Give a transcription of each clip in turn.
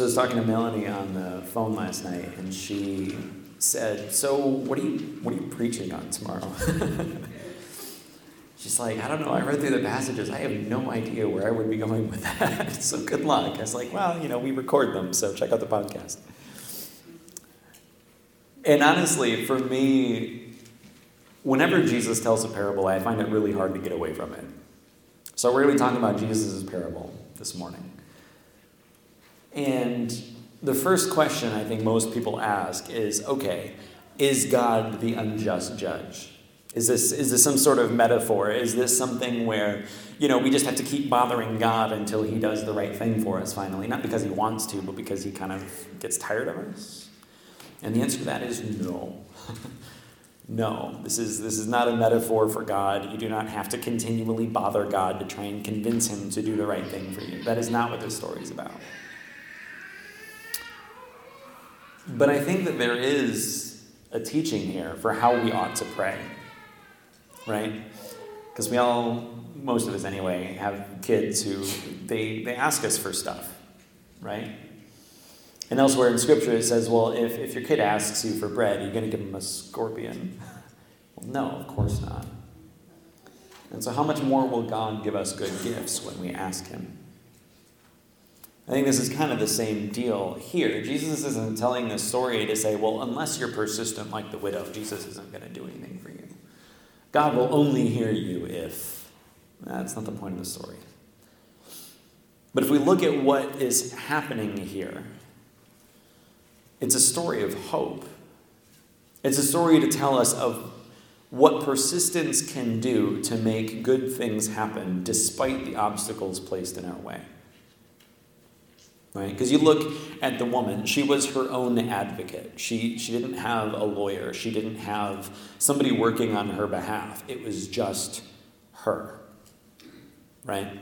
So I was talking to Melanie on the phone last night, and she said, "So what are you what are you preaching on tomorrow?" She's like, "I don't know. I read through the passages. I have no idea where I would be going with that. so good luck." I was like, "Well, you know, we record them, so check out the podcast." And honestly, for me, whenever Jesus tells a parable, I find it really hard to get away from it. So we're going to be talking about Jesus' parable this morning. And the first question I think most people ask is okay, is God the unjust judge? Is this, is this some sort of metaphor? Is this something where, you know, we just have to keep bothering God until he does the right thing for us finally? Not because he wants to, but because he kind of gets tired of us? And the answer to that is no. no. This is, this is not a metaphor for God. You do not have to continually bother God to try and convince him to do the right thing for you. That is not what this story is about. But I think that there is a teaching here for how we ought to pray, right? Because we all, most of us anyway, have kids who they, they ask us for stuff, right? And elsewhere in Scripture it says, well, if, if your kid asks you for bread, you're going to give him a scorpion. Well, no, of course not. And so, how much more will God give us good gifts when we ask Him? I think this is kind of the same deal here. Jesus isn't telling this story to say, well, unless you're persistent like the widow, Jesus isn't going to do anything for you. God will only hear you if. That's not the point of the story. But if we look at what is happening here, it's a story of hope. It's a story to tell us of what persistence can do to make good things happen despite the obstacles placed in our way right? Because you look at the woman she was her own advocate. She she didn't have a lawyer. She didn't have somebody working on her behalf. It was just her right?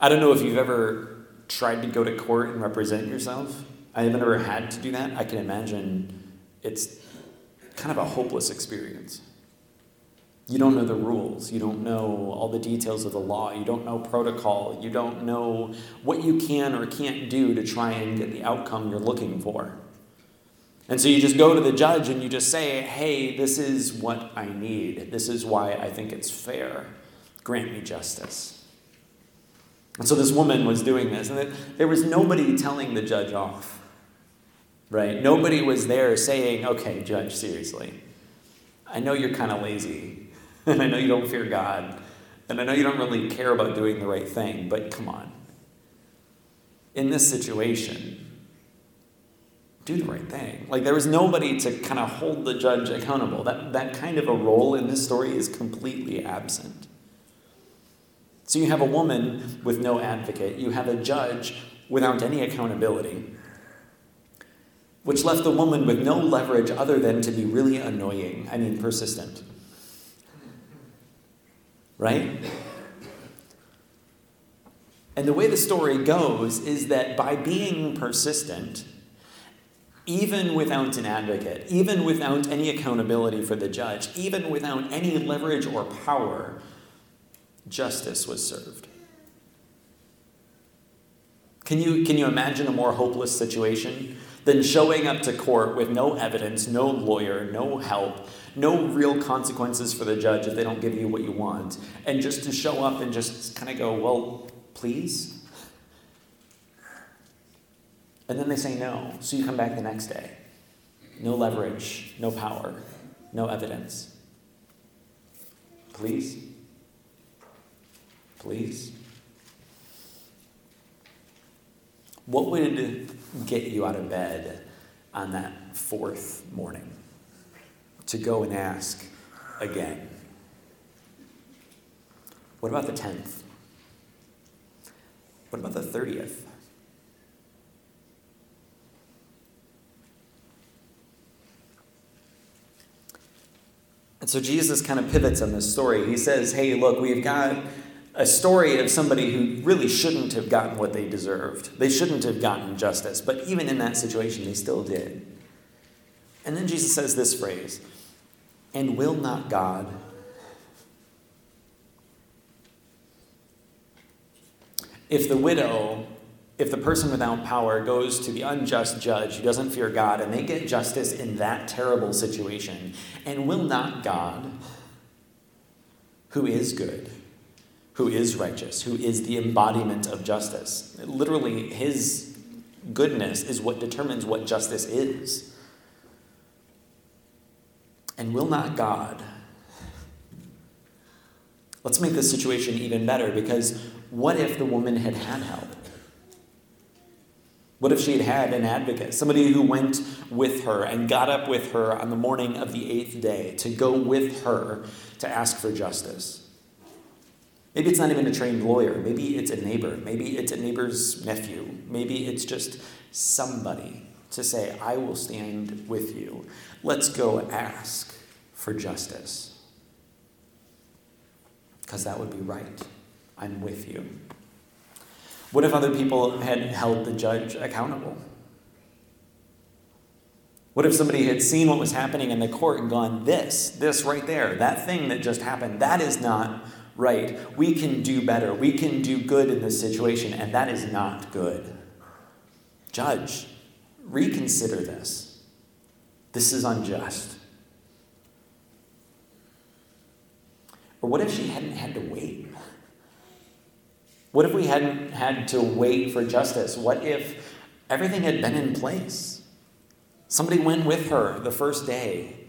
I don't know if you've ever tried to go to court and represent yourself. I haven't ever had to do that. I can imagine it's kind of a hopeless experience you don't know the rules. You don't know all the details of the law. You don't know protocol. You don't know what you can or can't do to try and get the outcome you're looking for. And so you just go to the judge and you just say, hey, this is what I need. This is why I think it's fair. Grant me justice. And so this woman was doing this, and there was nobody telling the judge off, right? Nobody was there saying, okay, judge, seriously. I know you're kind of lazy, and I know you don't fear God, and I know you don't really care about doing the right thing, but come on. In this situation, do the right thing. Like there was nobody to kind of hold the judge accountable. That, that kind of a role in this story is completely absent. So you have a woman with no advocate, you have a judge without any accountability, which left the woman with no leverage other than to be really annoying, I mean, persistent right? And the way the story goes is that by being persistent, even without an advocate, even without any accountability for the judge, even without any leverage or power, justice was served. Can you, can you imagine a more hopeless situation than showing up to court with no evidence, no lawyer, no help, no real consequences for the judge if they don't give you what you want, and just to show up and just kind of go, well, please? And then they say no, so you come back the next day. No leverage, no power, no evidence. Please? Please? What would get you out of bed on that fourth morning? to go and ask again. What about the 10th? What about the 30th? And so Jesus kind of pivots on this story. He says, Hey, look, we've got a story of somebody who really shouldn't have gotten what they deserved. They shouldn't have gotten justice, but even in that situation, they still did. And then Jesus says this phrase and will not God if the widow if the person without power goes to the unjust judge who doesn't fear God and they get justice in that terrible situation, and will not God, who is good, who is righteous, who is the embodiment of justice, literally, his goodness is what determines what justice is. And will not God? Let's make this situation even better because what if the woman had had help? What if she had had an advocate, somebody who went with her and got up with her on the morning of the eighth day to go with her to ask for justice? Maybe it's not even a trained lawyer. Maybe it's a neighbor. Maybe it's a neighbor's nephew. Maybe it's just somebody to say, I will stand with you. Let's go ask for justice. Because that would be right. I'm with you. What if other people had held the judge accountable? What if somebody had seen what was happening in the court and gone, this, this right there, that thing that just happened, that is not right. We can do better. We can do good in this situation, and that is not good. Judge, reconsider this. This is unjust. Or what if she hadn't had to wait? What if we hadn't had to wait for justice? What if everything had been in place? Somebody went with her the first day.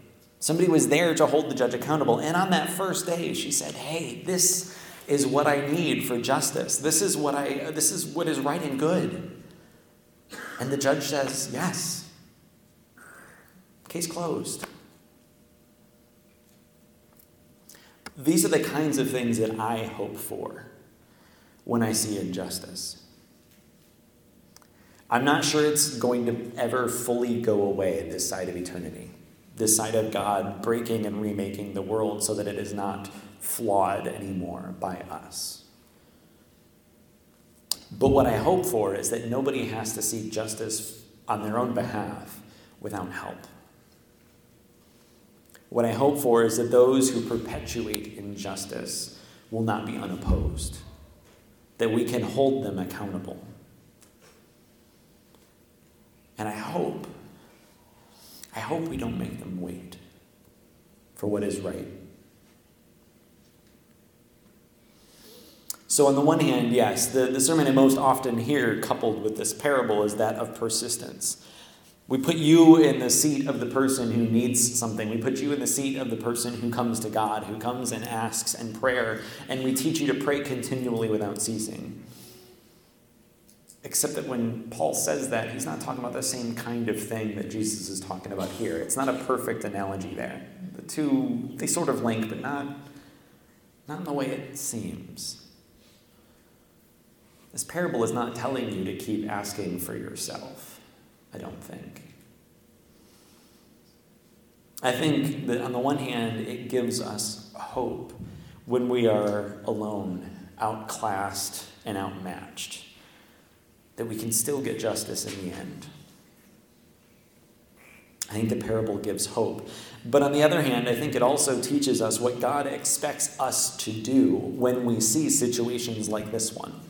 Somebody was there to hold the judge accountable. And on that first day, she said, Hey, this is what I need for justice. This is what I this is what is right and good. And the judge says, Yes. Case closed. These are the kinds of things that I hope for when I see injustice. I'm not sure it's going to ever fully go away this side of eternity, this side of God breaking and remaking the world so that it is not flawed anymore by us. But what I hope for is that nobody has to seek justice on their own behalf without help. What I hope for is that those who perpetuate injustice will not be unopposed that we can hold them accountable. And I hope, I hope we don't make them wait for what is right. So, on the one hand, yes, the, the sermon I most often hear coupled with this parable is that of persistence. We put you in the seat of the person who needs something. We put you in the seat of the person who comes to God, who comes and asks in prayer, and we teach you to pray continually without ceasing. Except that when Paul says that, he's not talking about the same kind of thing that Jesus is talking about here. It's not a perfect analogy there. The two, they sort of link, but not, not in the way it seems. This parable is not telling you to keep asking for yourself. I don't think. I think that on the one hand, it gives us hope when we are alone, outclassed, and outmatched, that we can still get justice in the end. I think the parable gives hope. But on the other hand, I think it also teaches us what God expects us to do when we see situations like this one.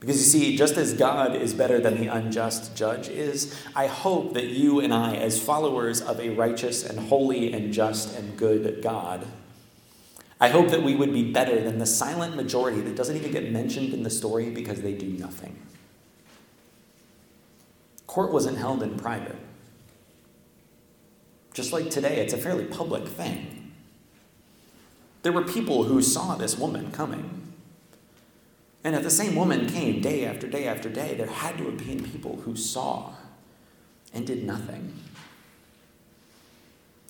Because you see, just as God is better than the unjust judge is, I hope that you and I, as followers of a righteous and holy and just and good God, I hope that we would be better than the silent majority that doesn't even get mentioned in the story because they do nothing. Court wasn't held in private. Just like today, it's a fairly public thing. There were people who saw this woman coming. And if the same woman came day after day after day, there had to have been people who saw and did nothing.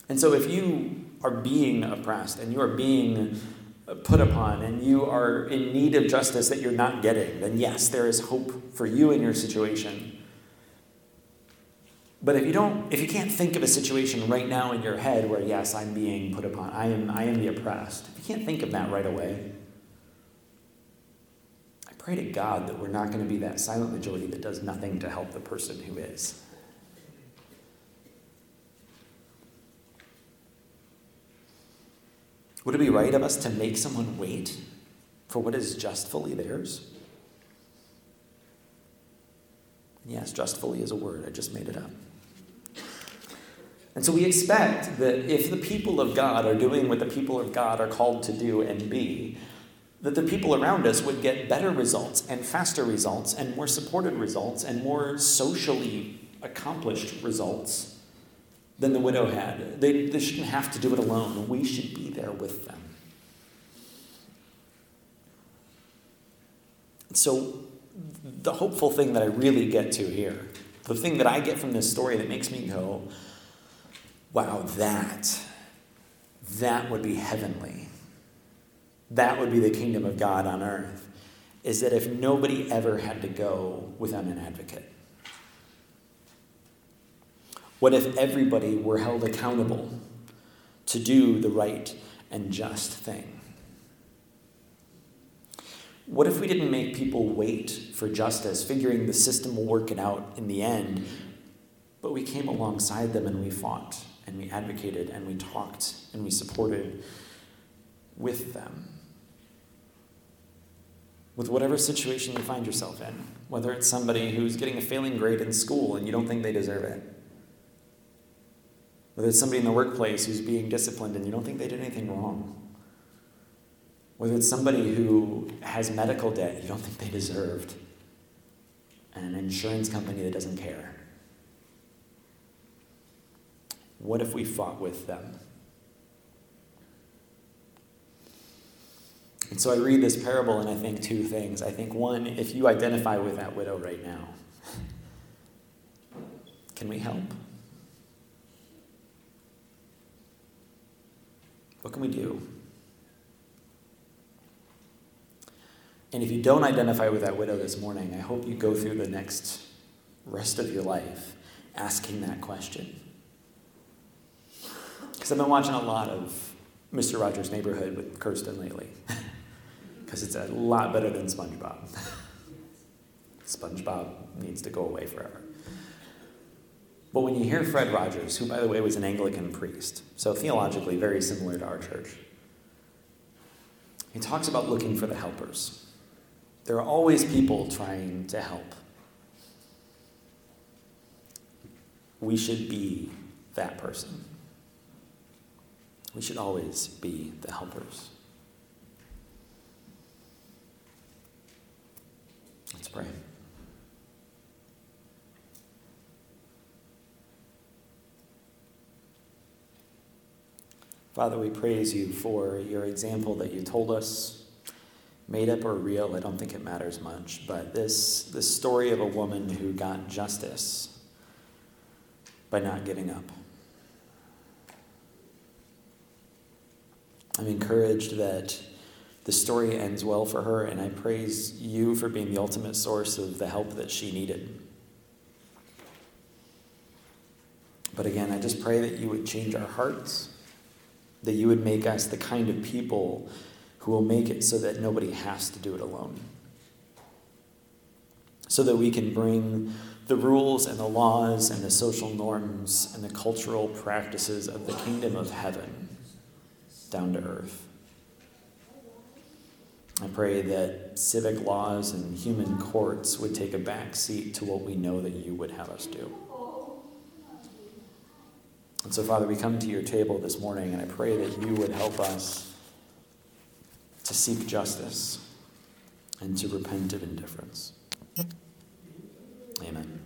And so if you are being oppressed and you are being put upon and you are in need of justice that you're not getting, then yes, there is hope for you in your situation. But if you don't, if you can't think of a situation right now in your head where yes, I'm being put upon, I am, I am the oppressed. If you can't think of that right away, I Pray to God that we're not going to be that silent majority that does nothing to help the person who is. Would it be right of us to make someone wait for what is justfully theirs? Yes, justfully is a word, I just made it up. And so we expect that if the people of God are doing what the people of God are called to do and be, that the people around us would get better results and faster results and more supported results and more socially accomplished results than the widow had. They, they shouldn't have to do it alone. We should be there with them. So, the hopeful thing that I really get to here, the thing that I get from this story that makes me go, wow, that, that would be heavenly that would be the kingdom of God on earth, is that if nobody ever had to go without an advocate? What if everybody were held accountable to do the right and just thing? What if we didn't make people wait for justice, figuring the system will work it out in the end, but we came alongside them and we fought and we advocated and we talked and we supported with them? with whatever situation you find yourself in, whether it's somebody who's getting a failing grade in school and you don't think they deserve it, whether it's somebody in the workplace who's being disciplined and you don't think they did anything wrong, whether it's somebody who has medical debt you don't think they deserved, and an insurance company that doesn't care. What if we fought with them? And so I read this parable and I think two things. I think, one, if you identify with that widow right now, can we help? What can we do? And if you don't identify with that widow this morning, I hope you go through the next rest of your life asking that question. Because I've been watching a lot of Mr. Rogers' Neighborhood with Kirsten lately. because it's a lot better than SpongeBob. SpongeBob needs to go away forever. But when you hear Fred Rogers, who, by the way, was an Anglican priest, so theologically very similar to our church, he talks about looking for the helpers. There are always people trying to help. We should be that person. We should always be the helpers. Let's pray. Father, we praise you for your example that you told us, made up or real, I don't think it matters much, but this, this story of a woman who got justice by not giving up. I'm encouraged that the story ends well for her, and I praise you for being the ultimate source of the help that she needed. But again, I just pray that you would change our hearts, that you would make us the kind of people who will make it so that nobody has to do it alone. So that we can bring the rules and the laws and the social norms and the cultural practices of the kingdom of heaven down to earth. I pray that civic laws and human courts would take a back seat to what we know that you would have us do. And so, Father, we come to your table this morning, and I pray that you would help us to seek justice and to repent of indifference. Amen.